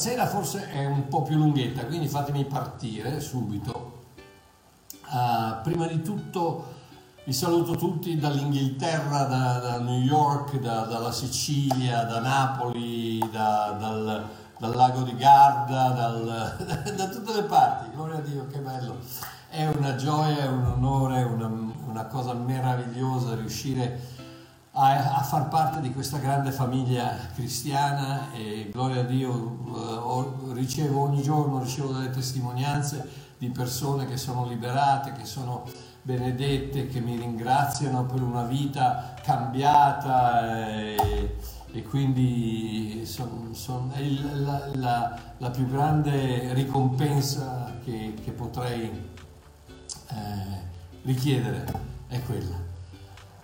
Stasera forse è un po' più lunghetta, quindi fatemi partire subito. Uh, prima di tutto vi saluto tutti dall'Inghilterra, da, da New York, da, dalla Sicilia, da Napoli, da, dal, dal, lago di Garda, dal, da tutte le parti. Gloria a Dio, che bello! È una gioia, è un onore, una, una cosa meravigliosa riuscire a, a, far parte di questa grande famiglia cristiana e gloria a Dio, eh, ricevo ogni giorno ricevo delle testimonianze di persone che sono liberate, che sono benedette, che mi ringraziano per una vita cambiata e, e quindi son, son, è la, la, la, più grande ricompensa che, che potrei eh, richiedere, è quella.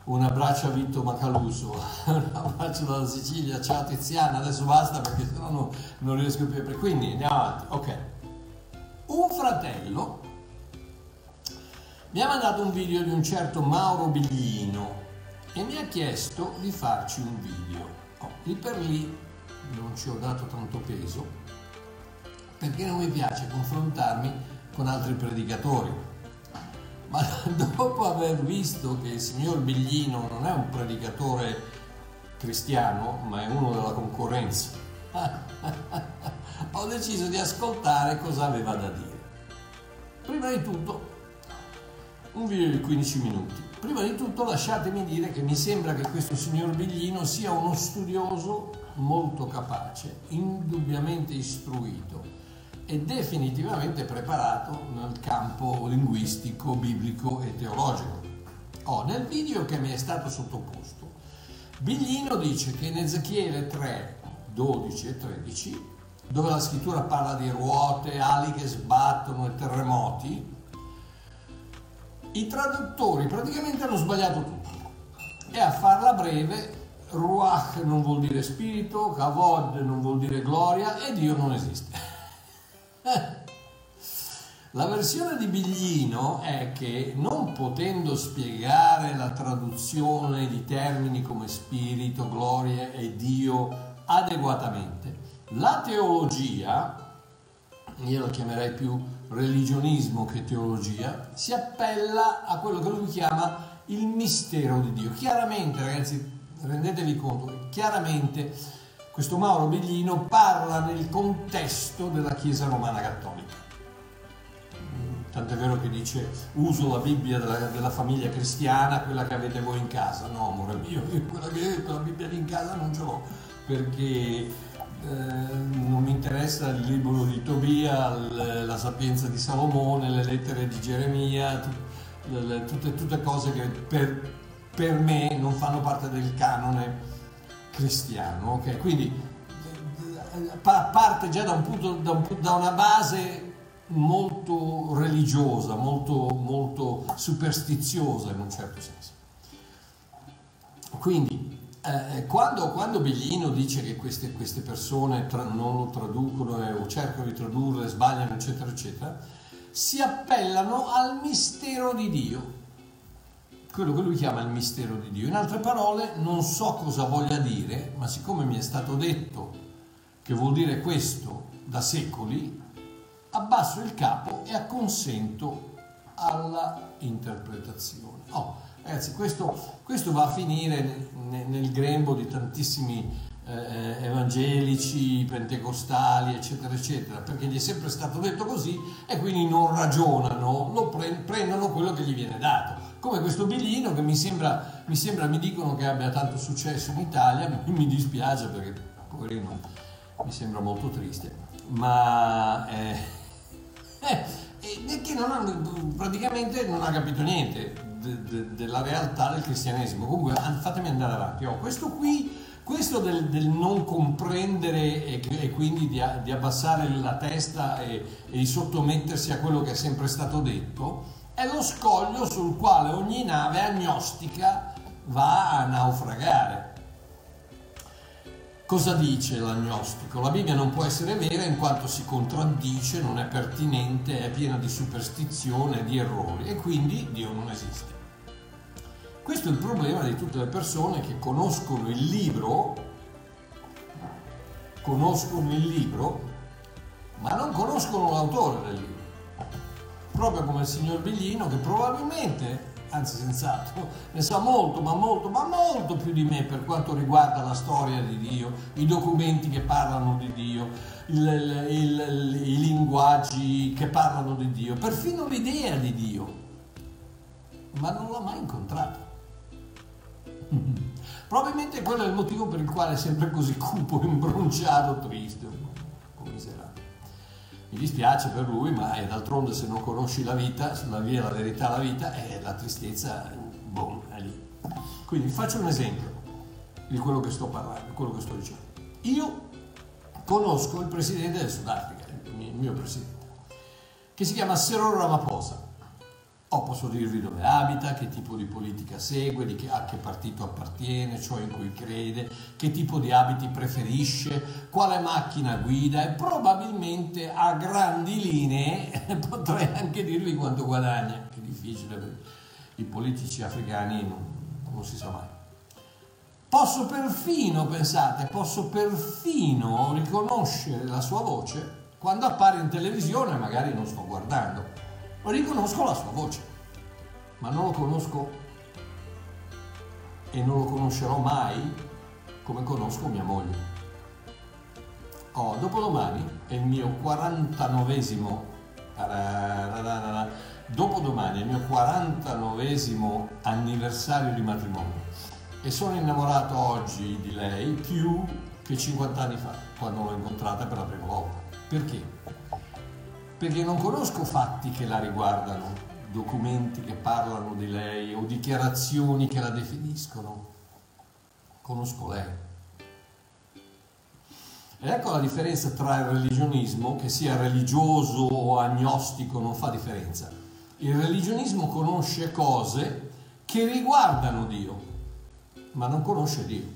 Un abbraccio a Vitto Macaluso, un abbraccio dalla Sicilia, ciao Tiziana, adesso basta perché sennò non, non riesco più a... Quindi andiamo avanti, ok. Un fratello mi ha mandato un video di un certo Mauro Biglino e mi ha chiesto di farci un video. Oh, lì per lì non ci ho dato tanto peso perché non mi piace confrontarmi con altri predicatori. Ma dopo aver visto che il signor Biglino non è un predicatore cristiano, ma è uno della concorrenza, ho deciso di ascoltare cosa aveva da dire. Prima di tutto un video di 15 minuti. Prima di tutto lasciatemi dire che mi sembra che questo signor Biglino sia uno studioso molto capace, indubbiamente istruito e definitivamente preparato nel campo linguistico, biblico e teologico. Oh, nel video che mi è stato sottoposto, Biglino dice che in Ezechiele 3, 12 e 13, dove la scrittura parla di ruote, ali che sbattono e terremoti, i traduttori praticamente hanno sbagliato tutto. E a farla breve, Ruach non vuol dire spirito, Kavod non vuol dire gloria e Dio non esiste. La versione di Biglino è che non potendo spiegare la traduzione di termini come spirito, gloria e Dio adeguatamente, la teologia, io la chiamerei più religionismo che teologia, si appella a quello che lui chiama il mistero di Dio. Chiaramente, ragazzi, rendetevi conto, chiaramente questo Mauro Biglino parla nel contesto della Chiesa Romana Cattolica. Tant'è vero che dice uso la Bibbia della, della famiglia cristiana, quella che avete voi in casa. No, amore mio, quella, che, quella Bibbia in casa non ce l'ho perché eh, non mi interessa il libro di Tobia, la sapienza di Salomone, le lettere di Geremia, tutte, tutte cose che per, per, me non fanno parte del canone cristiano. Okay? Quindi parte già da, un punto, da, un, da una base molto religiosa, molto, molto superstiziosa in un certo senso. Quindi eh, quando, quando, Bellino dice che queste, queste persone tra, non lo traducono eh, o cercano di tradurre, sbagliano, eccetera, eccetera, si appellano al mistero di Dio, quello che lui chiama il mistero di Dio. In altre parole, non so cosa voglia dire, ma siccome mi è stato detto che vuol dire questo da secoli, abbasso il capo e acconsento alla interpretazione. Oh, Ragazzi, questo, questo va a finire nel, nel grembo di tantissimi eh, evangelici, pentecostali, eccetera, eccetera, perché gli è sempre stato detto così e quindi non ragionano, pre- prendono quello che gli viene dato. Come questo Bellino che mi sembra, mi sembra, mi dicono che abbia tanto successo in Italia, mi dispiace perché poverino mi sembra molto triste, ma eh, eh, che non ha, praticamente non ha capito niente de, de, della realtà del cristianesimo. Comunque fatemi andare avanti. Oh, questo qui, questo del, del non comprendere e, e quindi di, di, abbassare la testa e, e di sottomettersi a quello che è sempre stato detto, è lo scoglio sul quale ogni nave agnostica va a naufragare. Cosa dice l'agnostico? La Bibbia non può essere vera in quanto si contraddice, non è pertinente, è piena di superstizione, di errori e quindi Dio non esiste. Questo è il problema di tutte le persone che conoscono il libro, conoscono il libro, ma non conoscono l'autore del libro. Proprio come il signor Biglino che probabilmente anzi senz'altro, ne sa molto, ma molto, ma molto più di me per quanto riguarda la storia di Dio, i documenti che parlano di Dio, il, il, il, i linguaggi che parlano di Dio, perfino l'idea di Dio, ma non l'ha mai incontrato. Probabilmente quello è il motivo per il quale è sempre così cupo, imbronciato, triste, commiserato. Mi dispiace per lui, ma è d'altronde se non conosci la vita, la via, la verità, la vita, è la tristezza, boom, è lì. Quindi faccio un esempio di quello che sto parlando, quello che sto dicendo. Io conosco il presidente del Sudafrica, il mio presidente, che si chiama Cyril Ramaphosa o posso dirvi dove abita, che tipo di politica segue, che, a che partito appartiene, ciò in cui crede, che tipo di abiti preferisce, quale macchina guida e probabilmente a grandi linee potrei anche dirvi quanto guadagna, che è difficile perché i politici africani non, non si sa mai. Posso perfino, pensate, posso perfino riconoscere la sua voce quando appare in televisione, magari non sto guardando riconosco la sua voce, ma non lo conosco e non lo conoscerò mai come conosco mia moglie. Oh, dopodomani è il mio 49esimo dopodomani è il mio 49esimo anniversario di matrimonio e sono innamorato oggi di lei più che 50 anni fa quando l'ho incontrata per la prima volta. Perché? Perché non conosco fatti che la riguardano, documenti che parlano di lei o dichiarazioni che la definiscono. Conosco lei. Ed ecco la differenza tra il religionismo, che sia religioso o agnostico, non fa differenza. Il religionismo conosce cose che riguardano Dio, ma non conosce Dio.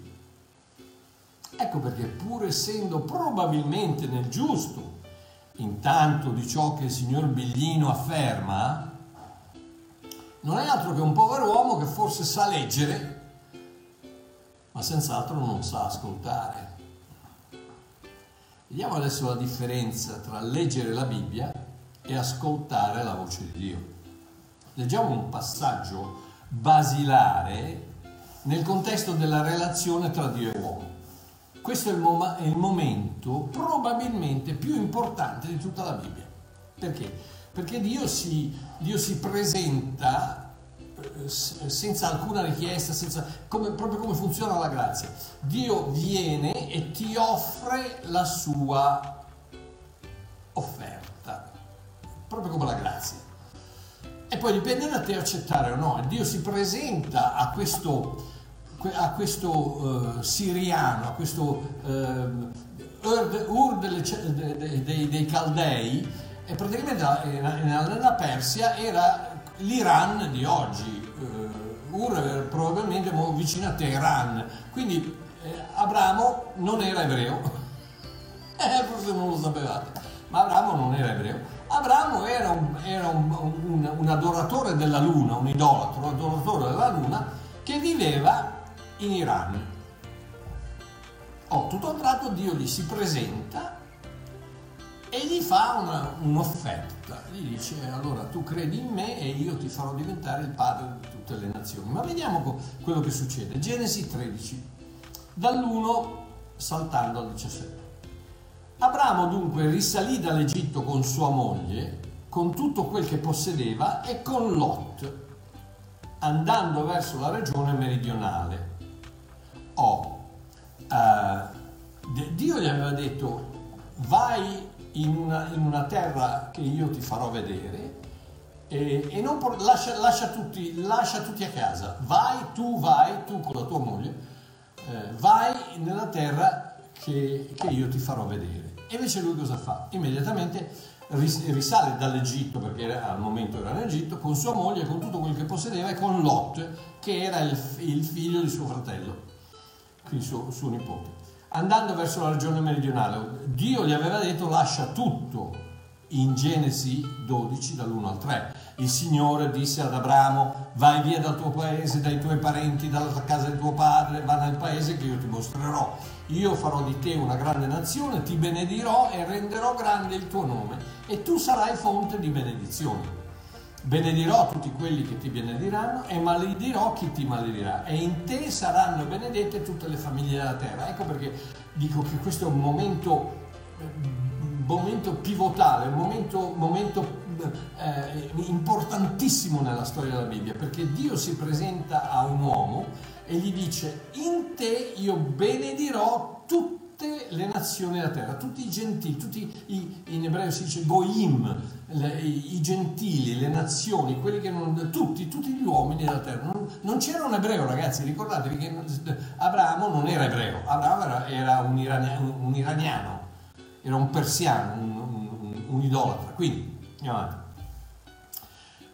Ecco perché pur essendo probabilmente nel giusto intanto di ciò che il signor Biglino afferma, non è altro che un povero uomo che forse sa leggere, ma senz'altro non sa ascoltare. Vediamo adesso la differenza tra leggere la Bibbia e ascoltare la voce di Dio. Leggiamo un passaggio basilare nel contesto della relazione tra Dio e uomo. Questo è il, mom- è il momento probabilmente più importante di tutta la Bibbia. Perché? Perché Dio si, Dio si presenta eh, senza alcuna richiesta, senza, come, proprio come funziona la grazia. Dio viene e ti offre la sua offerta, proprio come la grazia. E poi dipende da te accettare o no. Dio si presenta a questo a questo uh, siriano, a questo uh, Ur, Ur delle, de, de, dei Caldei, e praticamente nella Persia era l'Iran di oggi. Uh, Ur era probabilmente vicino a Teheran, quindi eh, Abramo non era ebreo, eh, forse non lo sapevate, ma Abramo non era ebreo. Abramo era, un, era un, un, un adoratore della luna, un idolatro, un adoratore della luna che viveva in Iran. Oh, tutto a un tratto Dio gli si presenta e gli fa una, un'offerta, gli dice allora tu credi in me e io ti farò diventare il padre di tutte le nazioni. Ma vediamo quello che succede. Genesi 13, dall'1 saltando al 17. Abramo dunque risalì dall'Egitto con sua moglie, con tutto quel che possedeva e con Lot, andando verso la regione meridionale oh, uh, Dio gli aveva detto vai in una, in una, terra che io ti farò vedere e, e non lascia, lascia, tutti, lascia, tutti, a casa, vai tu, vai tu con la tua moglie, eh, vai nella terra che, che io ti farò vedere. E invece lui cosa fa? Immediatamente risale dall'Egitto, perché al momento era in Egitto, con sua moglie, con tutto quel che possedeva e con Lot, che era il, il figlio di suo fratello quindi suo, suo nipote. Andando verso la regione meridionale, Dio gli aveva detto lascia tutto in Genesi 12 dall'1 al 3. Il Signore disse ad Abramo, vai via dal tuo paese, dai tuoi parenti, dalla casa di tuo padre, va nel paese che io ti mostrerò. Io farò di te una grande nazione, ti benedirò e renderò grande il tuo nome e tu sarai fonte di benedizione. Benedirò tutti quelli che ti benediranno e maledirò chi ti maledirà e in te saranno benedette tutte le famiglie della terra. Ecco perché dico che questo è un momento, un momento pivotale, un momento, momento eh, importantissimo nella storia della Bibbia, perché Dio si presenta a un uomo e gli dice, in te io benedirò tutte le nazioni della terra, tutti i gentili, tutti i, in ebreo si dice goim, le, i, gentili, le nazioni, quelli che non, tutti, tutti gli uomini della terra. Non, non, c'era un ebreo, ragazzi, ricordatevi che Abramo non era ebreo, Abramo era, era un, iraniano, un, iraniano, era un persiano, un, un, un idolatra. Quindi, andiamo avanti.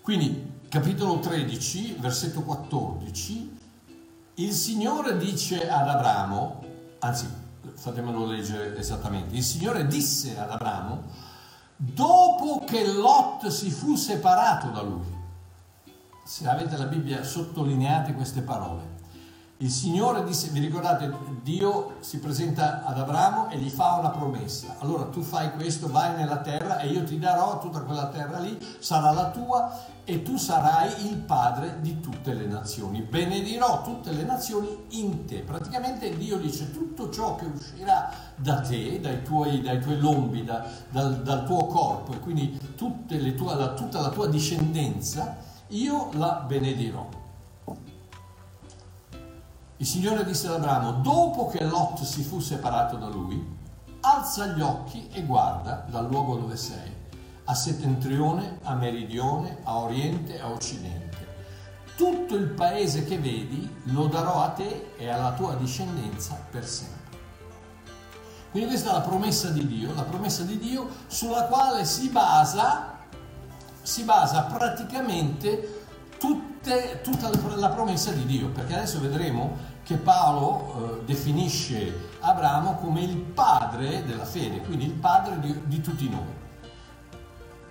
Quindi, capitolo 13, versetto 14, il Signore dice ad Abramo, anzi, fatemelo leggere esattamente, il Signore disse ad Abramo, dopo che Lot si fu separato da lui, se avete la Bibbia sottolineate queste parole, il Signore disse, vi ricordate, Dio si presenta ad Abramo e gli fa una promessa. Allora tu fai questo, vai nella terra e io ti darò tutta quella terra lì, sarà la tua e tu sarai il padre di tutte le nazioni. Benedirò tutte le nazioni in te. Praticamente Dio dice tutto ciò che uscirà da te, dai tuoi, dai tuoi lombi, da, dal, dal, tuo corpo e quindi tue, la, tutta la tua discendenza, io la benedirò. Il Signore disse ad Abramo, dopo che Lot si fu separato da lui, alza gli occhi e guarda dal luogo dove sei, a settentrione, a meridione, a oriente, a occidente. Tutto il paese che vedi lo darò a te e alla tua discendenza per sempre. Quindi questa è la promessa di Dio, la promessa di Dio sulla quale si basa, si basa praticamente tutte, tutta la promessa di Dio, perché adesso vedremo che Paolo eh, definisce Abramo come il padre della fede, quindi il padre di, di tutti noi.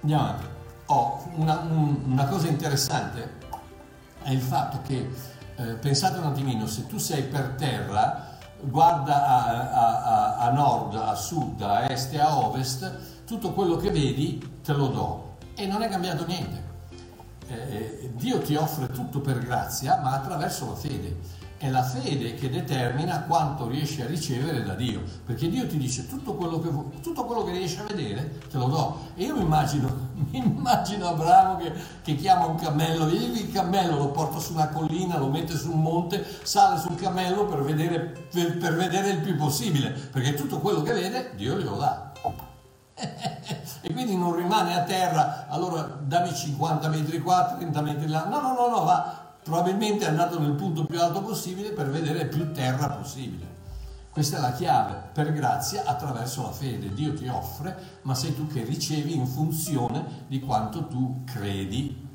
Andiamo avanti. Oh, una, un, una, cosa interessante è il fatto che, eh, pensate un attimino, se tu sei per terra, guarda a, a, a, nord, a sud, a est e a ovest, tutto quello che vedi te lo do. E non è cambiato niente eh, eh, Dio ti offre tutto per grazia, ma attraverso la fede. È la fede che determina quanto riesci a ricevere da Dio, perché Dio ti dice tutto quello che, tutto quello che riesci a vedere te lo do. E io mi immagino, mi immagino Abramo che, che chiama un cammello, il cammello lo porta su una collina, lo mette su un monte, sale sul cammello per vedere, per, per vedere il più possibile, perché tutto quello che vede Dio glielo dà e quindi non rimane a terra, allora dammi 50 metri qua, 30 metri là, no, no, no, no, va, probabilmente è andato nel punto più alto possibile per vedere più terra possibile. Questa è la chiave, per grazia attraverso la fede. Dio ti offre, ma sei tu che ricevi in funzione di quanto tu credi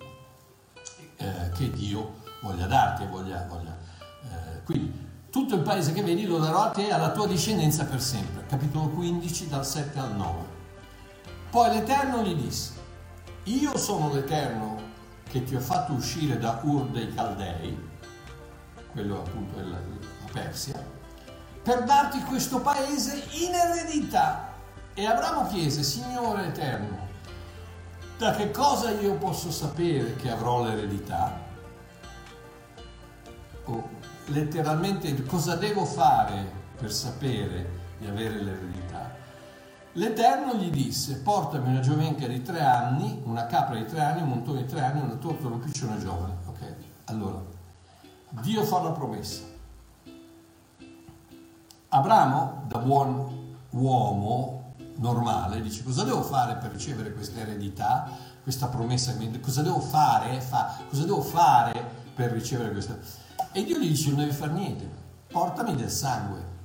eh, che Dio voglia darti. Voglia, voglia. Eh, quindi tutto il paese che vedi lo darò a te e alla tua discendenza per sempre. Capitolo 15 dal 7 al 9. Poi l'Eterno gli disse, io sono l'Eterno che ti ho fatto uscire da Ur dei Caldei, quello appunto è la, la Persia, per darti questo paese in eredità. E Abramo chiese, Signore Eterno, da che cosa io posso sapere che avrò l'eredità? O letteralmente cosa devo fare per sapere di avere l'eredità? L'Eterno gli disse, portami una giovenca di tre anni, una capra di tre anni, un montone di tre anni, una tortola, un piccione giovane. Ok, allora, Dio fa una promessa. Abramo, da buon uomo normale, dice cosa devo fare per ricevere questa eredità, questa promessa, cosa devo fare, fa, cosa devo fare per ricevere questa... E Dio gli dice non devi fare niente, portami del sangue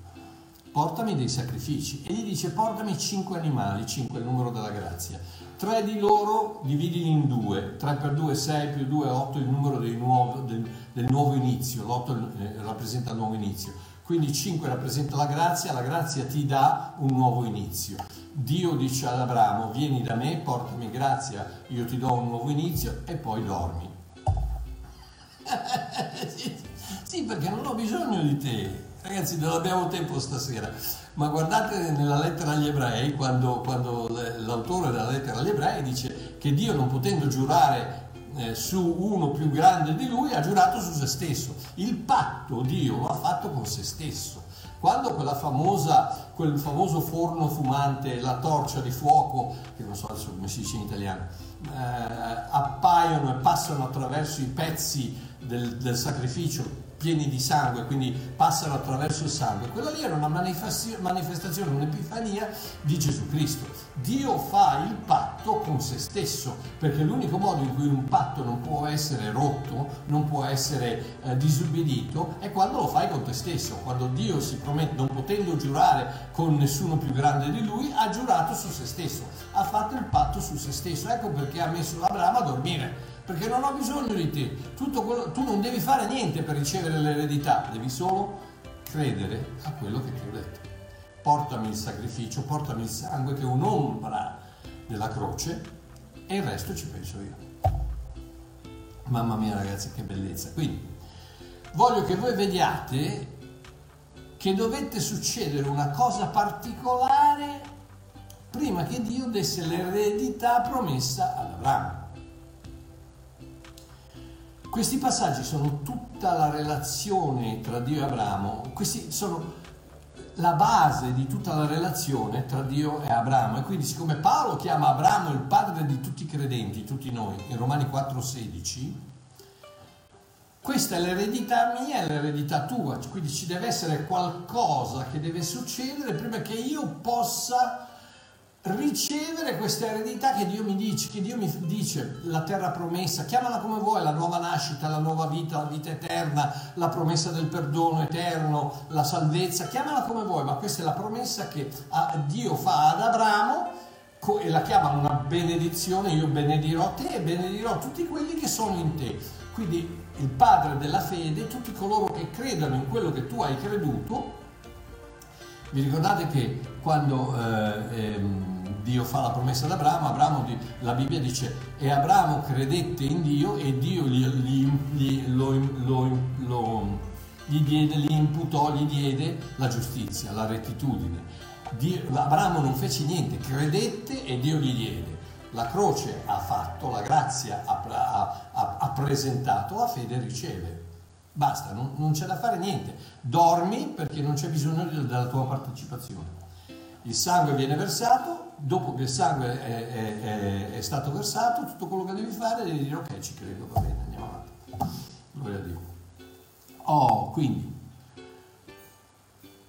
portami dei sacrifici. E gli dice, portami cinque animali, cinque è il numero della grazia. Tre di loro dividili in due, 3 per 2 6 più 2 8 il numero nuovo, del, del, nuovo inizio, l'8 eh, rappresenta il nuovo inizio. Quindi 5 rappresenta la grazia, la grazia ti dà un nuovo inizio. Dio dice ad Abramo, vieni da me, portami grazia, io ti do un nuovo inizio e poi dormi. sì, perché non ho bisogno di te. Ragazzi, non abbiamo tempo stasera, ma guardate nella lettera agli ebrei, quando, quando l'autore della lettera agli ebrei dice che Dio non potendo giurare eh, su uno più grande di lui, ha giurato su se stesso. Il patto Dio lo ha fatto con se stesso. Quando famosa, quel famoso forno fumante, la torcia di fuoco, che non so adesso come si dice in italiano, eh, appaiono e passano attraverso i pezzi del, del sacrificio pieni di sangue, quindi passano attraverso il sangue. Quella lì era una manifestazione, un'epifania di Gesù Cristo. Dio fa il patto con se stesso, perché l'unico modo in cui un patto non può essere rotto, non può essere eh, disubbidito, è quando lo fai con te stesso. Quando Dio si promette, non potendo giurare con nessuno più grande di lui, ha giurato su se stesso, ha fatto il patto su se stesso. Ecco perché ha messo Abramo a dormire perché non ho bisogno di te. Quello, tu non devi fare niente per ricevere l'eredità, devi solo credere a quello che ti ho detto. Portami il sacrificio, portami il sangue che è un'ombra della croce e il resto ci penso io. Mamma mia ragazzi, che bellezza. Quindi voglio che voi vediate che dovette succedere una cosa particolare prima che Dio desse l'eredità promessa ad Abramo. Questi passaggi sono tutta la relazione tra Dio e Abramo, questi sono la base di tutta la relazione tra Dio e Abramo. E quindi siccome Paolo chiama Abramo il padre di tutti i credenti, tutti noi, in Romani 4:16, questa è l'eredità mia e l'eredità tua, quindi ci deve essere qualcosa che deve succedere prima che io possa ricevere questa eredità che Dio mi dice, che Dio mi dice, la terra promessa, chiamala come vuoi, la nuova nascita, la nuova vita, la vita eterna, la promessa del perdono eterno, la salvezza, chiamala come vuoi, ma questa è la promessa che Dio fa ad Abramo e la chiama una benedizione, io benedirò te e benedirò tutti quelli che sono in te. Quindi il padre della fede, tutti coloro che credano in quello che tu hai creduto, vi ricordate che quando eh, ehm, Dio fa la promessa ad Abramo, Abramo, la Bibbia dice, e Abramo credette in Dio e Dio gli, gli, gli, lo, lo, lo, gli, diede, gli imputò, gli diede la giustizia, la rettitudine. Dio, Abramo non fece niente, credette e Dio gli diede. La croce ha fatto, la grazia ha, ha, ha presentato, la fede riceve. Basta, non, non, c'è da fare niente. Dormi perché non c'è bisogno della tua partecipazione. Il sangue viene versato, dopo che il sangue è, è, è, è, stato versato, tutto quello che devi fare devi dire ok, ci credo, va bene, andiamo avanti. Gloria a Dio. Oh, quindi,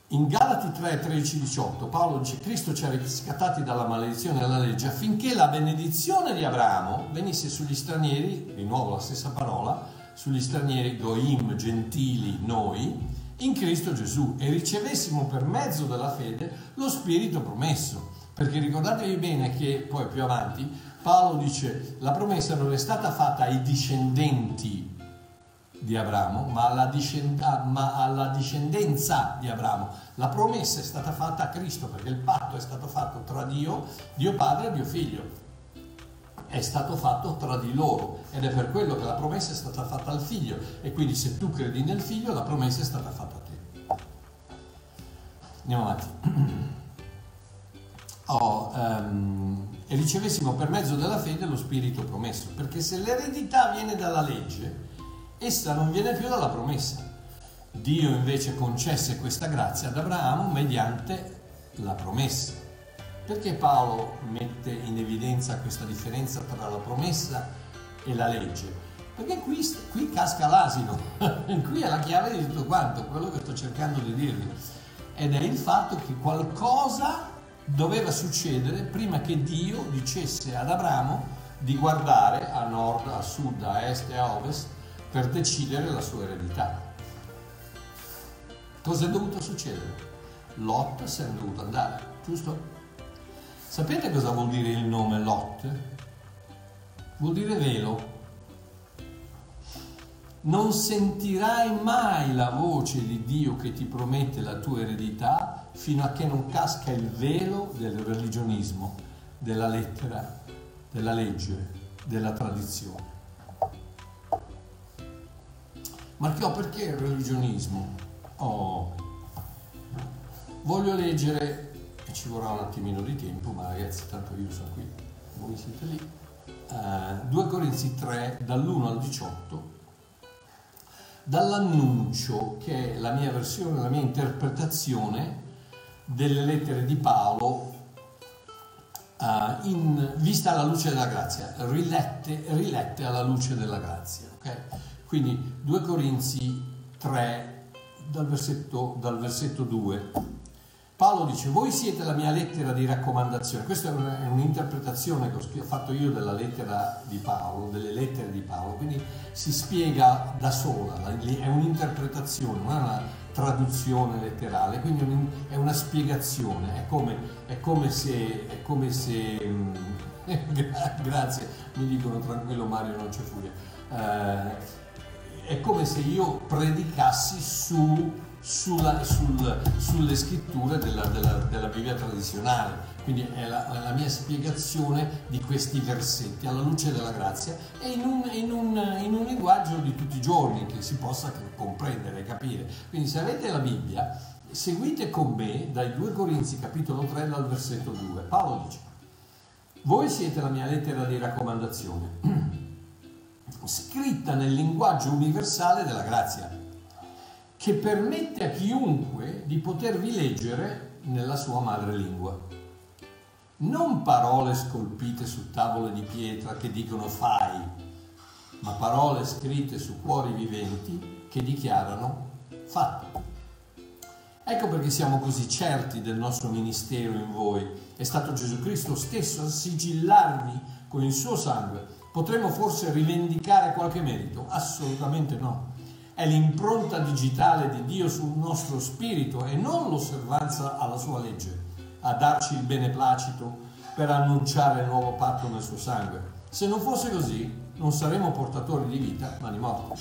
in Galati 3, 13, 18, Paolo dice Cristo ci ha riscattati dalla maledizione della legge affinché la benedizione di Abramo venisse sugli stranieri, di nuovo la stessa parola, sugli stranieri, goim, gentili, noi, in Cristo Gesù e ricevessimo per mezzo della fede lo Spirito promesso. Perché ricordatevi bene che poi più avanti Paolo dice la promessa non è stata fatta ai discendenti di Abramo, ma alla, discend- ma alla, discendenza di Abramo. La promessa è stata fatta a Cristo perché il patto è stato fatto tra Dio, Dio Padre e Dio Figlio. È stato fatto tra di loro ed è per quello che la promessa è stata fatta al figlio e quindi se tu credi nel figlio la promessa è stata fatta a te. Andiamo avanti oh, um, e ricevessimo per mezzo della fede lo Spirito promesso, perché se l'eredità viene dalla legge, essa non viene più dalla promessa. Dio invece concesse questa grazia ad Abramo mediante la promessa. Perché Paolo mette in evidenza questa differenza tra la promessa e la legge? Perché qui, qui casca l'asino, qui è la chiave di tutto quanto, quello che sto cercando di dirvi. Ed è il fatto che qualcosa doveva succedere prima che Dio dicesse ad Abramo di guardare a nord, a sud, a est e a ovest per decidere la sua eredità. Cosa è dovuto succedere? Lot se n'è dovuto andare, giusto? Sapete cosa vuol dire il nome Lot? Vuol dire velo. Non sentirai mai la voce di Dio che ti promette la tua eredità fino a che non casca il velo del religionismo, della lettera, della legge, della tradizione. Marchiò perché il religionismo? Oh, voglio leggere, e ci vorrà un attimino di tempo, ma ragazzi, tanto io sono qui, voi siete lì. Uh, 2 Corinzi 3, dall'1 al 18, dall'annuncio che è la mia versione, la mia interpretazione delle lettere di Paolo uh, in, vista alla luce della grazia, rilette, rilette alla luce della grazia. Okay? Quindi 2 Corinzi 3 dal versetto, dal versetto 2. Paolo dice, voi siete la mia lettera di raccomandazione. Questa è, un'interpretazione che ho fatto io della lettera di Paolo, delle lettere di Paolo, quindi si spiega da sola, è un'interpretazione, non è una traduzione letterale, quindi è una spiegazione, è come, è come se... È come se mm, grazie, mi dicono tranquillo Mario, non c'è furia. Eh, è come se io predicassi su, sulla, sul, sulle scritture della, della, della, Bibbia tradizionale. Quindi è la, la, mia spiegazione di questi versetti alla luce della grazia e in un, in, un, in un linguaggio di tutti i giorni che si possa comprendere, capire. Quindi se avete la Bibbia, seguite con me dai 2 Corinzi capitolo 3 dal versetto 2. Paolo dice, voi siete la mia lettera di raccomandazione scritta nel linguaggio universale della grazia, che permette a chiunque di potervi leggere nella sua madrelingua. Non parole scolpite su tavole di pietra che dicono fai, ma parole scritte su cuori viventi che dichiarano fatto. Ecco perché siamo così certi del nostro ministero in voi. È stato Gesù Cristo stesso a sigillarvi con il suo sangue Potremmo forse rivendicare qualche merito? Assolutamente no. È l'impronta digitale di Dio sul nostro spirito e non l'osservanza alla sua legge a darci il beneplacito per annunciare il nuovo patto nel suo sangue. Se non fosse così, non saremmo portatori di vita, ma di morte.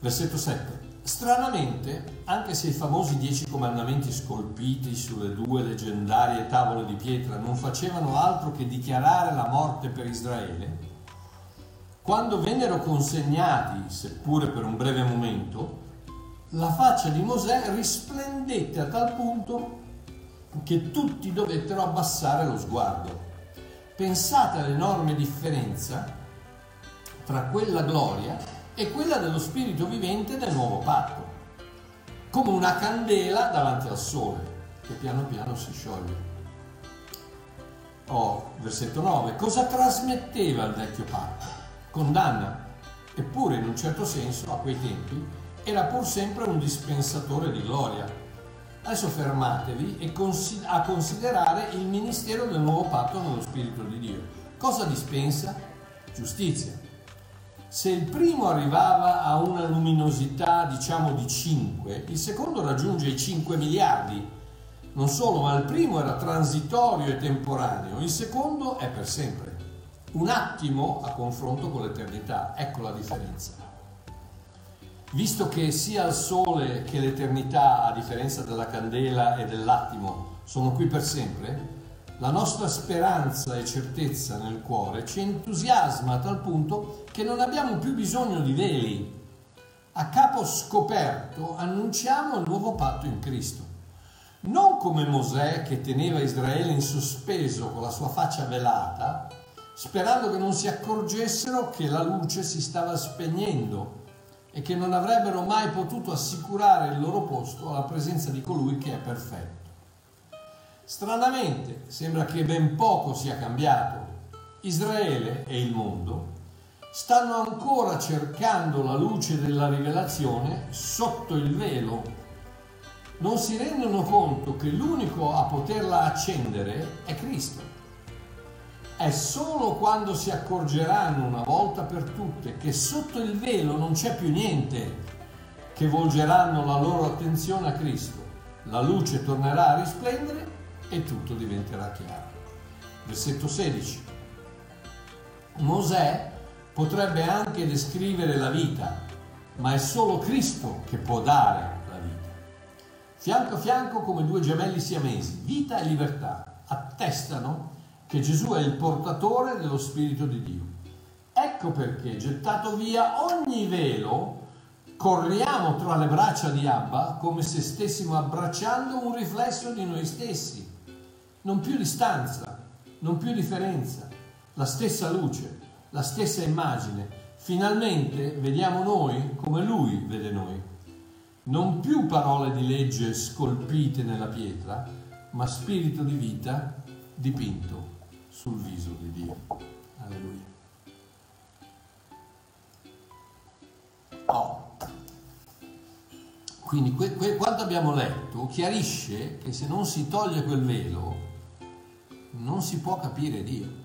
Versetto 7. Stranamente, anche se i famosi dieci comandamenti scolpiti sulle due leggendarie tavole di pietra non facevano altro che dichiarare la morte per Israele, quando vennero consegnati, seppure per un breve momento, la faccia di Mosè risplendette a tal punto che tutti dovettero abbassare lo sguardo. Pensate all'enorme differenza tra quella gloria è quella dello spirito vivente del nuovo patto, come una candela davanti al sole che piano piano si scioglie. Oh, versetto 9, cosa trasmetteva il vecchio patto? Condanna, eppure in un certo senso a quei tempi era pur sempre un dispensatore di gloria. Adesso fermatevi e consi- a considerare il ministero del nuovo patto nello Spirito di Dio. Cosa dispensa? Giustizia, se il primo arrivava a una luminosità diciamo di 5, il secondo raggiunge i 5 miliardi. Non solo, ma il primo era transitorio e temporaneo, il secondo è per sempre. Un attimo a confronto con l'eternità, ecco la differenza. Visto che sia il sole che l'eternità, a differenza della candela e dell'attimo, sono qui per sempre, la nostra speranza e certezza nel cuore ci entusiasma a tal punto che non abbiamo più bisogno di veli. A capo scoperto annunciamo il nuovo patto in Cristo. Non come Mosè che teneva Israele in sospeso con la sua faccia velata, sperando che non si accorgessero che la luce si stava spegnendo e che non avrebbero mai potuto assicurare il loro posto alla presenza di colui che è perfetto. Stranamente sembra che ben poco sia cambiato. Israele e il mondo stanno ancora cercando la luce della rivelazione sotto il velo. Non si rendono conto che l'unico a poterla accendere è Cristo. È solo quando si accorgeranno una volta per tutte che sotto il velo non c'è più niente, che volgeranno la loro attenzione a Cristo. La luce tornerà a risplendere e tutto diventerà chiaro. Versetto 16. Mosè potrebbe anche descrivere la vita, ma è solo Cristo che può dare la vita. Fianco a fianco come due gemelli siamesi, vita e libertà, attestano che Gesù è il portatore dello Spirito di Dio. Ecco perché, gettato via ogni velo, corriamo tra le braccia di Abba come se stessimo abbracciando un riflesso di noi stessi. Non più distanza, non più differenza, la stessa luce, la stessa immagine. Finalmente vediamo noi come Lui vede noi. Non più parole di legge scolpite nella pietra, ma spirito di vita dipinto sul viso di Dio. Alleluia. Oh. Quindi que, que, quanto abbiamo letto chiarisce che se non si toglie quel velo non si può capire Dio.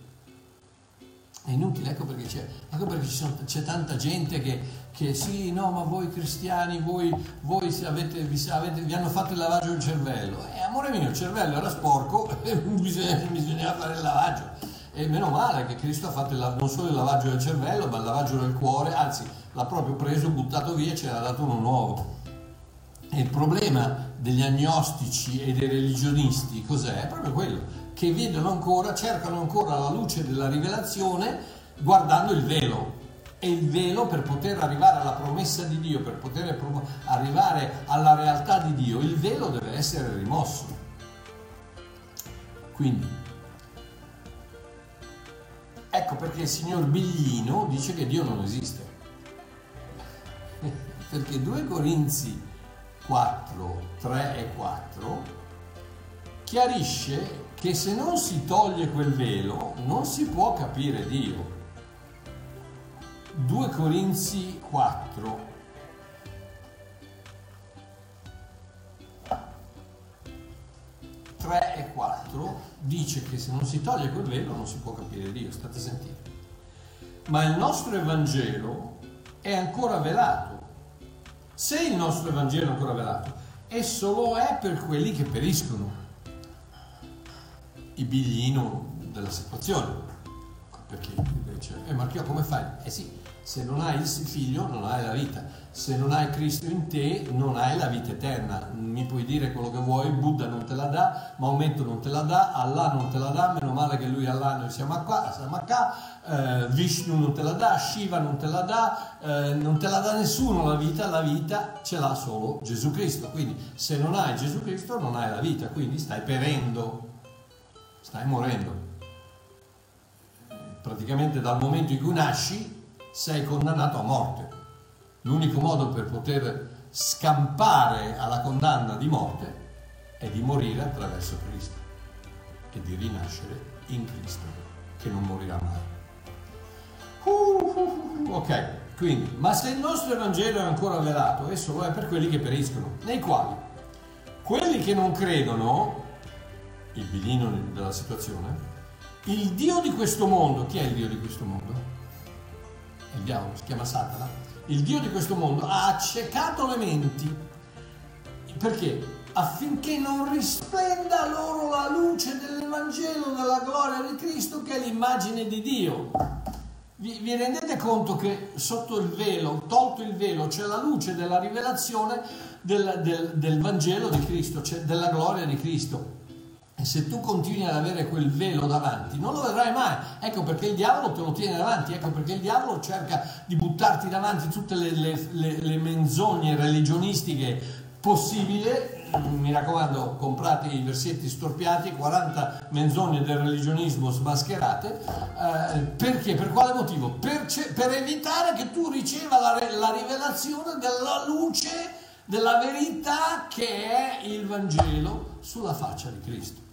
È inutile, ecco perché c'è, ecco perché sono, c'è tanta gente che, che, sì, no, ma voi cristiani, voi, voi avete, vi, avete, vi, hanno fatto il lavaggio del cervello. E eh, amore mio, il cervello era sporco e bisognava fare il lavaggio. E meno male che Cristo ha fatto il, non solo il lavaggio del cervello, ma il lavaggio del cuore, anzi l'ha proprio preso, buttato via e ce l'ha dato uno nuovo. E il problema degli agnostici e dei religionisti cos'è? È proprio quello che vedono ancora, cercano ancora la luce della rivelazione guardando il velo. E il velo per poter arrivare alla promessa di Dio, per poter arrivare alla realtà di Dio, il velo deve essere rimosso. Quindi, ecco perché il signor Biglino dice che Dio non esiste. perché 2 Corinzi 4, 3 e 4 chiarisce che se non si toglie quel velo non si può capire Dio. 2 Corinzi 4. e 4 dice che se non si toglie quel velo non si può capire Dio, state sentendo. Ma il nostro Evangelo è ancora velato. Se il nostro Evangelo è ancora velato, esso lo è per quelli che periscono il biglino della situazione. Perché dice, eh Marchio come fai? Eh sì, se non hai il figlio non hai la vita, se non hai Cristo in te non hai la vita eterna. Mi puoi dire quello che vuoi, Buddha non te la dà, Maometto non te la dà, Allah non te la dà, meno male che lui è Allah, noi siamo qua, siamo qua eh, Vishnu non te la dà, Shiva non te la dà, eh, non te la dà nessuno la vita, la vita ce l'ha solo Gesù Cristo. Quindi se non hai Gesù Cristo non hai la vita, quindi stai perendo stai morendo. Praticamente dal momento in cui nasci sei condannato a morte. L'unico modo per poter scampare alla condanna di morte è di morire attraverso Cristo e di rinascere in Cristo, che non morirà mai. Uh, uh, uh, ok, quindi, ma se il nostro Evangelo è ancora velato, esso lo è per quelli che periscono, nei quali quelli che non credono il bilino della situazione, il Dio di questo mondo, chi è il Dio di questo mondo? È il diavolo, si chiama Satana. Il Dio di questo mondo ha accecato le menti. Perché? Affinché non risplenda loro la luce dell'Evangelo della gloria di Cristo che è l'immagine di Dio. Vi, vi, rendete conto che sotto il velo, tolto il velo, c'è la luce della rivelazione del, del, del Vangelo di Cristo, cioè della gloria di Cristo. E se tu continui ad avere quel velo davanti, non lo vedrai mai. Ecco perché il diavolo te lo tiene davanti, ecco perché il diavolo cerca di buttarti davanti tutte le, le, le, le menzogne religionistiche possibili. Mi raccomando, comprate i versetti storpiati, 40 menzogne del religionismo smascherate. Eh, perché? Per quale motivo? Per, per, evitare che tu riceva la, la rivelazione della luce, della verità che è il Vangelo sulla faccia di Cristo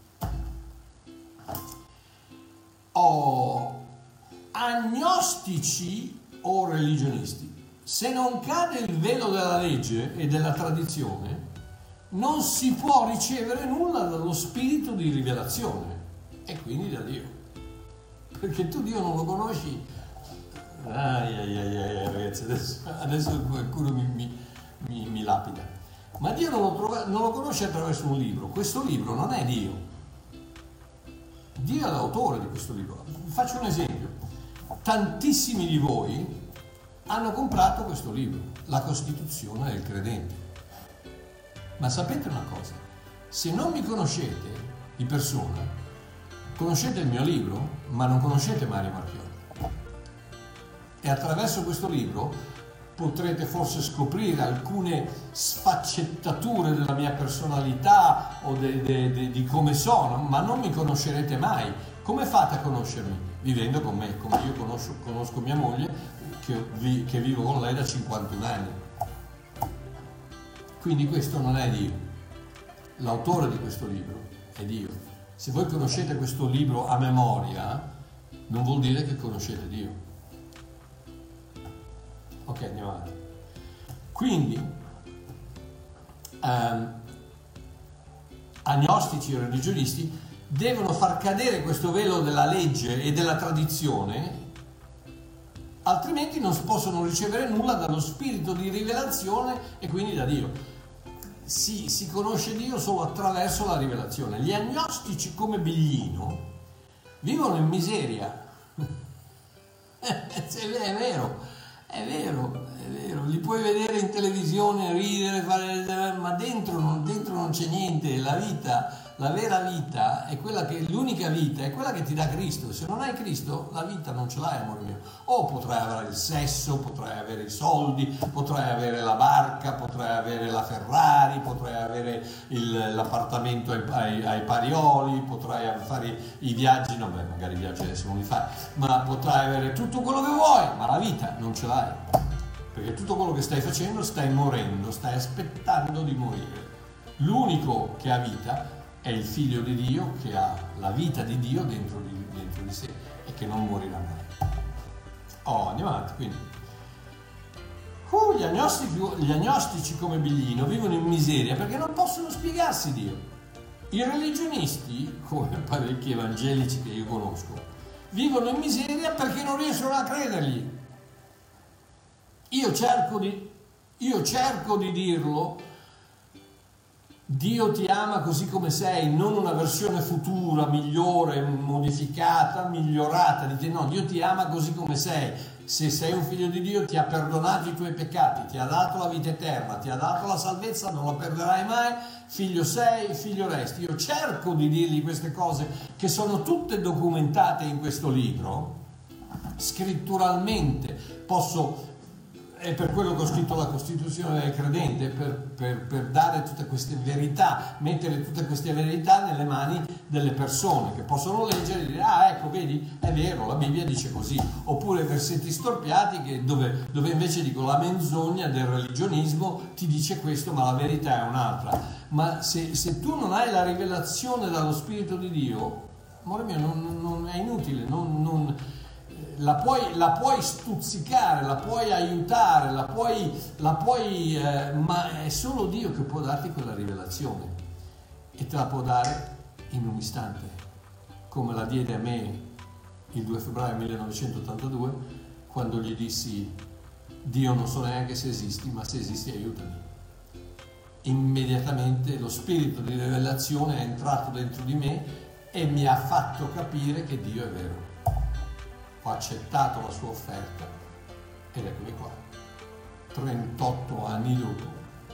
o agnostici o religionisti. Se non cade il velo della legge e della tradizione, non si può ricevere nulla dallo spirito di rivelazione e quindi da Dio. Perché tu Dio non lo conosci. Ai ai ai ai ragazzi, adesso, adesso qualcuno mi, mi, mi, mi lapida. Ma Dio non lo, trova, non lo conosce attraverso un libro. Questo libro non è Dio. Dio è l'autore di questo libro. Faccio un esempio. Tantissimi di voi hanno comprato questo libro, La Costituzione del Credente. Ma sapete una cosa? Se non mi conoscete di persona, conoscete il mio libro, ma non conoscete Mario Marchioni. E attraverso questo libro potrete forse scoprire alcune sfaccettature della mia personalità o de, de, de, di come sono, ma non mi conoscerete mai. Come fate a conoscermi? Vivendo con me, come io conosco, conosco mia moglie, che, vi, che vivo con lei da 51 anni. Quindi questo non è Dio. L'autore di questo libro è Dio. Se voi conoscete questo libro a memoria, non vuol dire che conoscete Dio. Ok, andiamo avanti. Quindi, ehm, agnostici e religionisti devono far cadere questo velo della legge e della tradizione, altrimenti non possono ricevere nulla dallo spirito di rivelazione e quindi da Dio. Si, si conosce Dio solo attraverso la rivelazione. Gli agnostici come Biglino vivono in miseria. è vero, è vero, è vero, li puoi vedere in televisione, ridere, fare, ma dentro non, dentro non c'è niente, la vita la vera vita è quella che, l'unica vita è quella che ti dà Cristo. Se non hai Cristo, la vita non ce l'hai, amore mio. O potrai avere il sesso, potrai avere i soldi, potrai avere la barca, potrai avere la Ferrari, potrai avere il, l'appartamento ai, ai, ai, Parioli, potrai fare i viaggi, no, beh, magari i viaggi adesso non li fai, ma potrai avere tutto quello che vuoi, ma la vita non ce l'hai. Perché tutto quello che stai facendo stai morendo, stai aspettando di morire. L'unico che ha vita è il figlio di Dio che ha la vita di Dio dentro di, dentro di sé e che non morirà mai. Oh, andiamo avanti, quindi. Uh, gli, agnostici, gli agnostici come Biglino vivono in miseria perché non possono spiegarsi Dio. I religionisti, come parecchi evangelici che io conosco, vivono in miseria perché non riescono a credergli. Io cerco di, io cerco di dirlo Dio ti ama così come sei, non una versione futura, migliore, modificata, migliorata di te. No, Dio ti ama così come sei. Se sei un figlio di Dio ti ha perdonato i tuoi peccati, ti ha dato la vita eterna, ti ha dato la salvezza, non la perderai mai. Figlio sei, figlio resti. Io cerco di dirgli queste cose che sono tutte documentate in questo libro, scritturalmente. Posso è per quello che ho scritto la Costituzione del credente, per, per, per, dare tutte queste verità, mettere tutte queste verità nelle mani delle persone che possono leggere e dire, ah ecco, vedi, è vero, la Bibbia dice così, oppure versetti storpiati che, dove, dove invece dico la menzogna del religionismo ti dice questo, ma la verità è un'altra. Ma se, se tu non hai la rivelazione dallo Spirito di Dio, amore mio, non, non è inutile, non, non la puoi, la puoi, stuzzicare, la puoi aiutare, la puoi, la puoi eh, ma è solo Dio che può darti quella rivelazione e te la può dare in un istante, come la diede a me il 2 febbraio 1982 quando gli dissi Dio non so neanche se esisti, ma se esisti aiutami. Immediatamente lo spirito di rivelazione è entrato dentro di me e mi ha fatto capire che Dio è vero ho accettato la sua offerta. Ed eccomi qua. 38 anni dopo,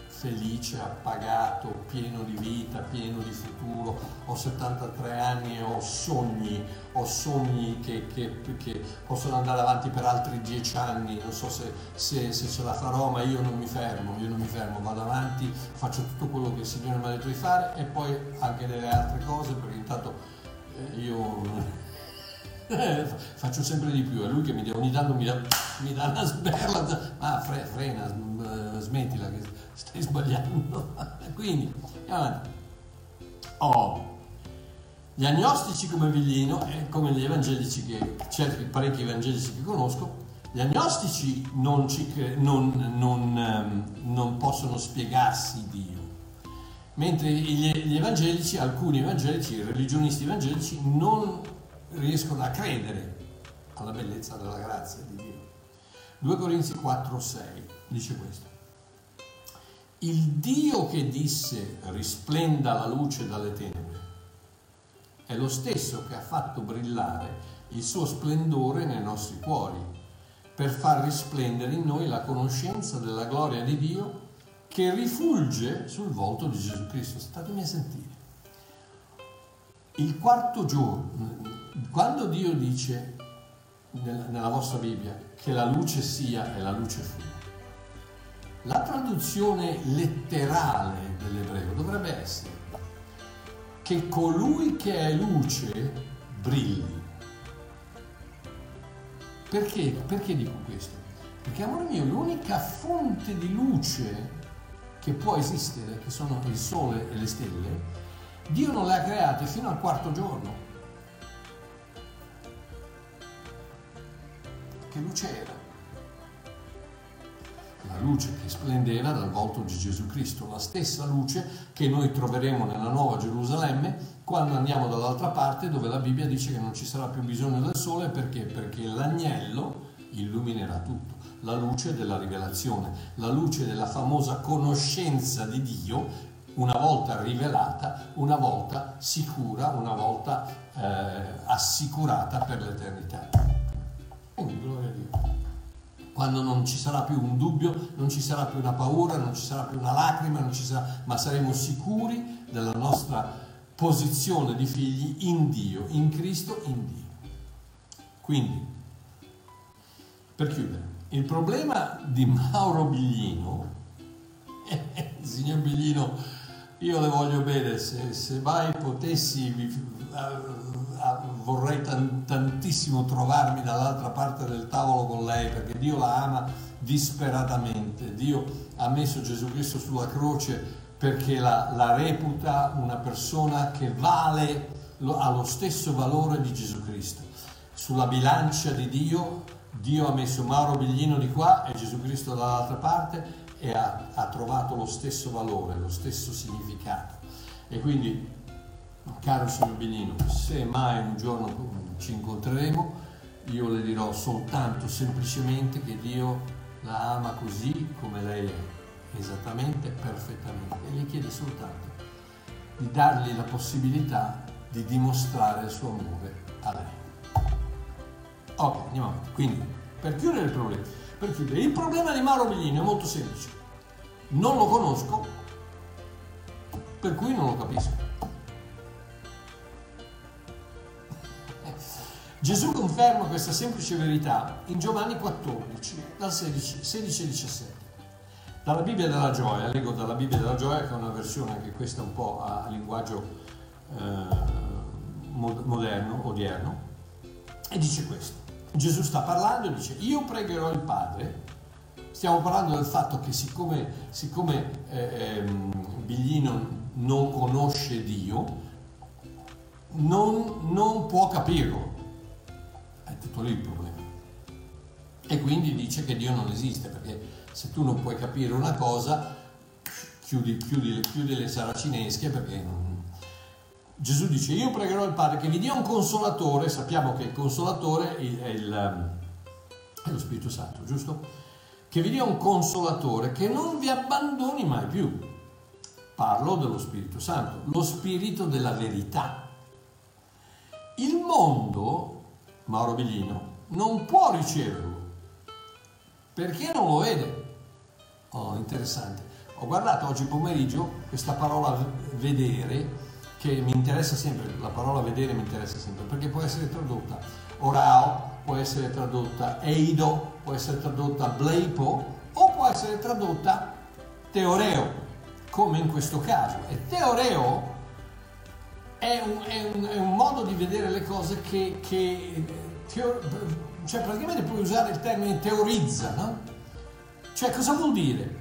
felice, appagato, pieno di vita, pieno di futuro, ho 73 anni e ho sogni, ho sogni che, che, che possono andare avanti per altri 10 anni, non so se, se, se, ce la farò, ma io non mi fermo, io non mi fermo, vado avanti, faccio tutto quello che il Signore mi ha detto di fare e poi anche delle altre cose, perché intanto eh, io faccio sempre di più, è lui che mi, ogni tanto mi dà, mi dà una sberla, ah fre, frena, eh, smettila che stai sbagliando. Quindi, oh, gli agnostici come Villino e come gli evangelici che, certi parecchi evangelici che conosco, gli agnostici non, ci, non, non, ehm, non possono spiegarsi Dio, mentre gli evangelici, alcuni evangelici, i religionisti evangelici, non riescono a credere alla bellezza della grazia di Dio. 2 Corinzi 4, 6 dice questo. Il Dio che disse risplenda la luce dalle tenebre è lo stesso che ha fatto brillare il suo splendore nei nostri cuori per far risplendere in noi la conoscenza della gloria di Dio che rifulge sul volto di Gesù Cristo. Statemi a sentire. Il quarto giorno, quando Dio dice nella vostra Bibbia che la luce sia e la luce fu, la traduzione letterale dell'ebreo dovrebbe essere che colui che è luce brilli. Perché? Perché dico questo? Perché, amore mio, l'unica fonte di luce che può esistere, che sono il sole e le stelle, Dio non le ha create fino al quarto giorno. Che luce era? La luce che splendeva dal volto di Gesù Cristo, la stessa luce che noi troveremo nella Nuova Gerusalemme quando andiamo dall'altra parte dove la Bibbia dice che non ci sarà più bisogno del sole perché? Perché l'agnello illuminerà tutto la luce della rivelazione, la luce della famosa conoscenza di Dio, una volta rivelata, una volta sicura, una volta eh, assicurata per l'eternità. A Dio. Quando non ci sarà più un dubbio, non ci sarà più una paura, non ci sarà più una lacrima, sarà, ma saremo sicuri della nostra posizione di figli in Dio, in Cristo, in Dio. Quindi, per chiudere, il problema di Mauro Biglino, eh, signor Biglino, io le voglio bene, se, se mai potessi vi, uh, uh, vorrei tan, tantissimo trovarmi dall'altra parte del tavolo con lei perché Dio la ama disperatamente. Dio ha messo Gesù Cristo sulla croce perché la, la reputa una persona che vale, lo, ha lo stesso valore di Gesù Cristo. Sulla bilancia di Dio Dio ha messo Mauro Biglino di qua e Gesù Cristo dall'altra parte e ha, ha trovato lo stesso valore, lo stesso significato. E quindi, caro signor Biglino, se mai un giorno ci incontreremo, io le dirò soltanto, semplicemente che Dio la ama così come lei è, esattamente, perfettamente, e le chiede soltanto di dargli la possibilità di dimostrare il suo amore a lei. Ok, andiamo avanti. Quindi, per chiudere il problema, per chiudere, il problema di Mauro Biglini è molto semplice. Non lo conosco, per cui non lo capisco. Gesù conferma questa semplice verità in Giovanni 14, dal 16, 16 e 17. Dalla Bibbia della Gioia, leggo dalla Bibbia della Gioia, che è una versione anche questa un po' a linguaggio eh, moderno, odierno, e dice questo. Gesù sta parlando e dice io pregherò il Padre, stiamo parlando del fatto che siccome, siccome eh, ehm, Biglino non conosce Dio, non, non può capirlo, tutto lì il problema. E quindi dice che Dio non esiste, perché se tu non puoi capire una cosa, chiudi, chiudi, chiudi le saracinesche perché non, Gesù dice io pregherò il Padre che vi dia un consolatore, sappiamo che il consolatore è, il, ehm, è lo Spirito Santo, giusto? Che vi dia un consolatore che non vi abbandoni mai più. Parlo dello Spirito Santo, lo Spirito della verità. Il mondo, Mauro Biglino, non può riceverlo perché non lo vede. Oh, interessante. Ho guardato oggi pomeriggio questa parola vedere che mi interessa sempre, la parola vedere mi interessa sempre, perché può essere tradotta orao, può essere tradotta eido, può essere tradotta bleipo o può essere tradotta teoreo, come in questo caso. E teoreo è un, è un, è un modo di vedere le cose che, che teor, cioè praticamente puoi usare il termine teorizza, no? Cioè cosa vuol dire?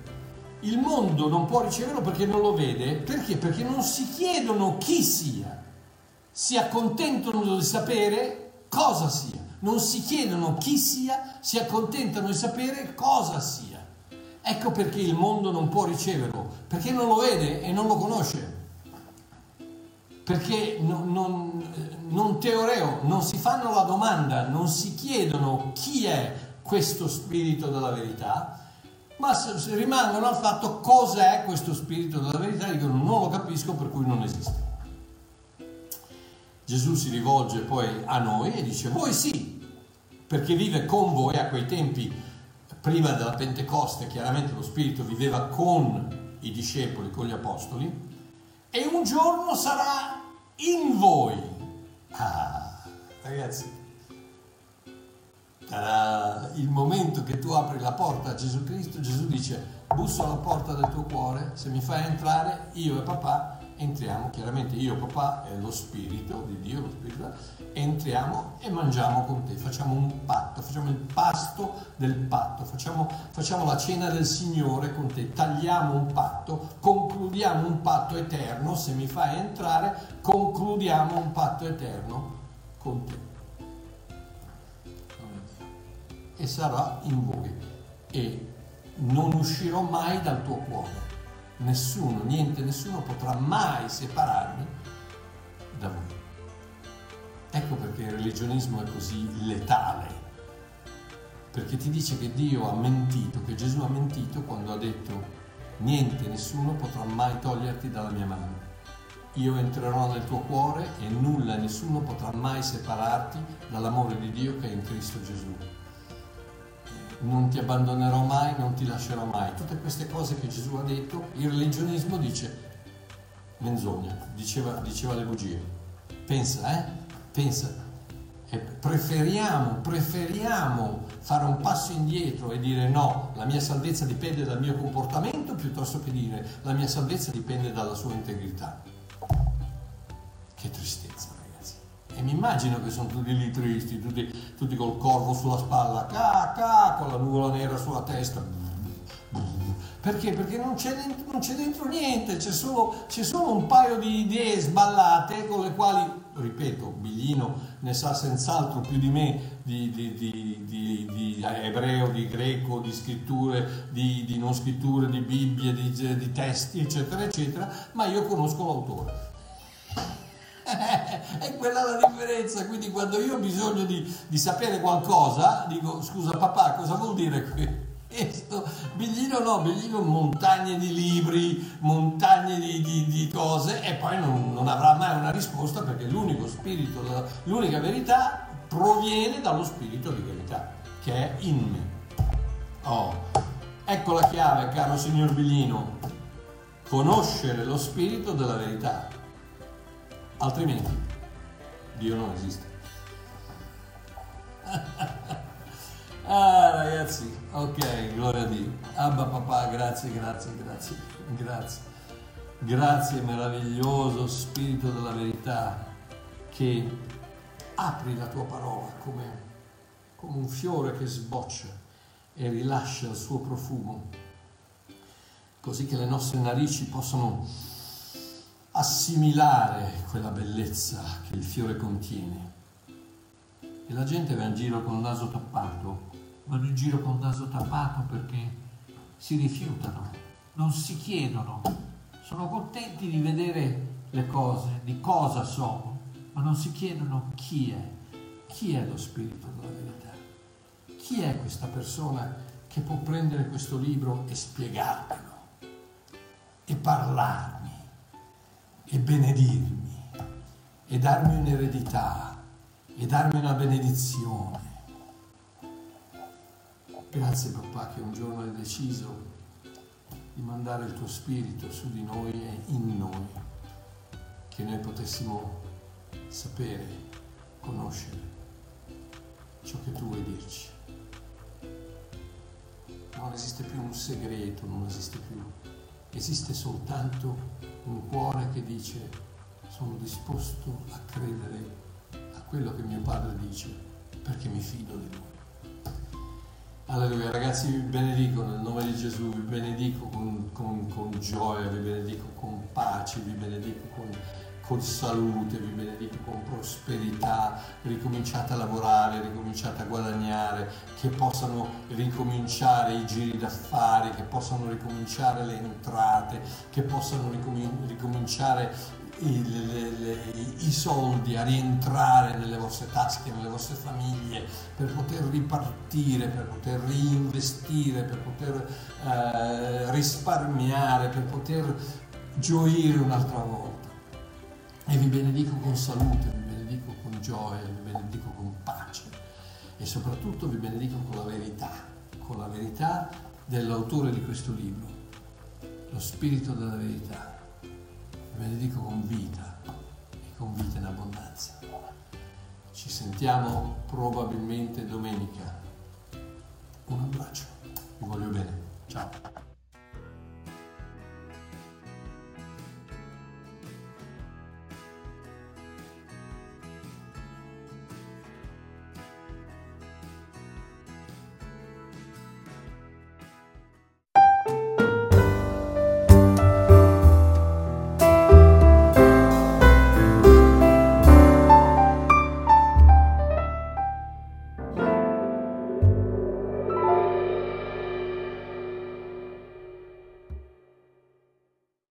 il mondo non può riceverlo perché non lo vede, perché? Perché non si chiedono chi sia, si accontentano di sapere cosa sia, non si chiedono chi sia, si accontentano di sapere cosa sia. Ecco perché il mondo non può riceverlo, perché non lo vede e non lo conosce. Perché non, non, non teoreo, non si fanno la domanda, non si chiedono chi è questo spirito della verità, ma rimangono al fatto cos'è questo spirito della verità dicono non lo capisco per cui non esiste. Gesù si rivolge poi a noi e dice voi sì, perché vive con voi a quei tempi prima della Pentecoste, chiaramente lo Spirito viveva con i discepoli, con gli apostoli, e un giorno sarà in voi. Ah, ragazzi, sarà il momento che tu apri la porta a Gesù Cristo, Gesù dice, busso alla porta del tuo cuore, se mi fai entrare, io e papà entriamo, chiaramente io, papà e lo Spirito di Dio, lo Spirito, entriamo e mangiamo con te, facciamo un patto, facciamo il pasto del patto, facciamo, facciamo la cena del Signore con te, tagliamo un patto, concludiamo un patto eterno, se mi fai entrare, concludiamo un patto eterno con te. E sarà in voi e non uscirò mai dal tuo cuore nessuno, niente, nessuno potrà mai separarmi da voi. Ecco perché il religionismo è così letale, perché ti dice che Dio ha mentito, che Gesù ha mentito quando ha detto niente, nessuno potrà mai toglierti dalla mia mano. Io entrerò nel tuo cuore e nulla nessuno potrà mai separarti dall'amore di Dio che è in Cristo Gesù non ti abbandonerò mai, non ti lascerò mai. Tutte queste cose che Gesù ha detto, il religionismo dice menzogna, diceva, diceva le bugie. Pensa, eh? Pensa. E preferiamo, preferiamo fare un passo indietro e dire no, la mia salvezza dipende dal mio comportamento piuttosto che dire la mia salvezza dipende dalla sua integrità. Che tristezza. E mi immagino che sono tutti lì tristi, tutti, tutti col corvo sulla spalla, ca, ca, con la nuvola nera sulla testa. Perché? Perché non c'è dentro, non c'è dentro niente, c'è solo, c'è solo, un paio di idee sballate con le quali, ripeto, Biglino ne sa senz'altro più di me di, di, di, di ebreo, di greco, di scritture, di, non scritture, di Bibbie, di testi, eccetera, eccetera, ma io conosco l'autore. è quella la differenza. Quindi quando io ho bisogno di, di, sapere qualcosa, dico scusa papà, cosa vuol dire questo? Biglino no, Biglino montagne di libri, montagne di, di, di cose e poi non, non, avrà mai una risposta perché l'unico spirito, l'unica verità proviene dallo spirito di verità che è in me. Oh, ecco la chiave, caro signor Biglino. Conoscere lo spirito della verità altrimenti Dio non esiste. ah ragazzi, ok, gloria a Dio. Abba papà, grazie, grazie, grazie, grazie. Grazie meraviglioso Spirito della verità che apri la tua parola come, come un fiore che sboccia e rilascia il suo profumo, così che le nostre narici possano assimilare quella bellezza che il fiore contiene. E la gente va in giro con il naso tappato, vanno in giro con il naso tappato perché si rifiutano, non si chiedono, sono contenti di vedere le cose, di cosa sono, ma non si chiedono chi è, chi è lo spirito della verità, chi è questa persona che può prendere questo libro e spiegarmelo e parlarmi e benedirmi e darmi un'eredità e darmi una benedizione. Grazie papà che un giorno hai deciso di mandare il tuo spirito su di noi e in noi, che noi potessimo sapere, conoscere ciò che tu vuoi dirci. Non esiste più un segreto, non esiste più, esiste soltanto un cuore che dice sono disposto a credere a quello che mio padre dice perché mi fido di lui. Alleluia, ragazzi vi benedico nel nome di Gesù, vi benedico con, con, con gioia, vi benedico con pace, vi benedico con, con salute, vi benedico con prosperità, ricominciate a lavorare, ricominciate a guadagnare, che possano ricominciare i giri d'affari, che possano ricominciare le entrate, che possano ricominciare i, le, le, i soldi a rientrare nelle vostre tasche, nelle vostre famiglie, per poter ripartire, per poter reinvestire, per poter eh, risparmiare, per poter gioire un'altra volta. E vi benedico con salute, vi benedico con gioia, vi benedico con pace e soprattutto vi benedico con la verità, con la verità dell'autore di questo libro, lo spirito della verità benedico con vita e con vita in abbondanza. Ci sentiamo probabilmente domenica. Un abbraccio, vi voglio bene. Ciao.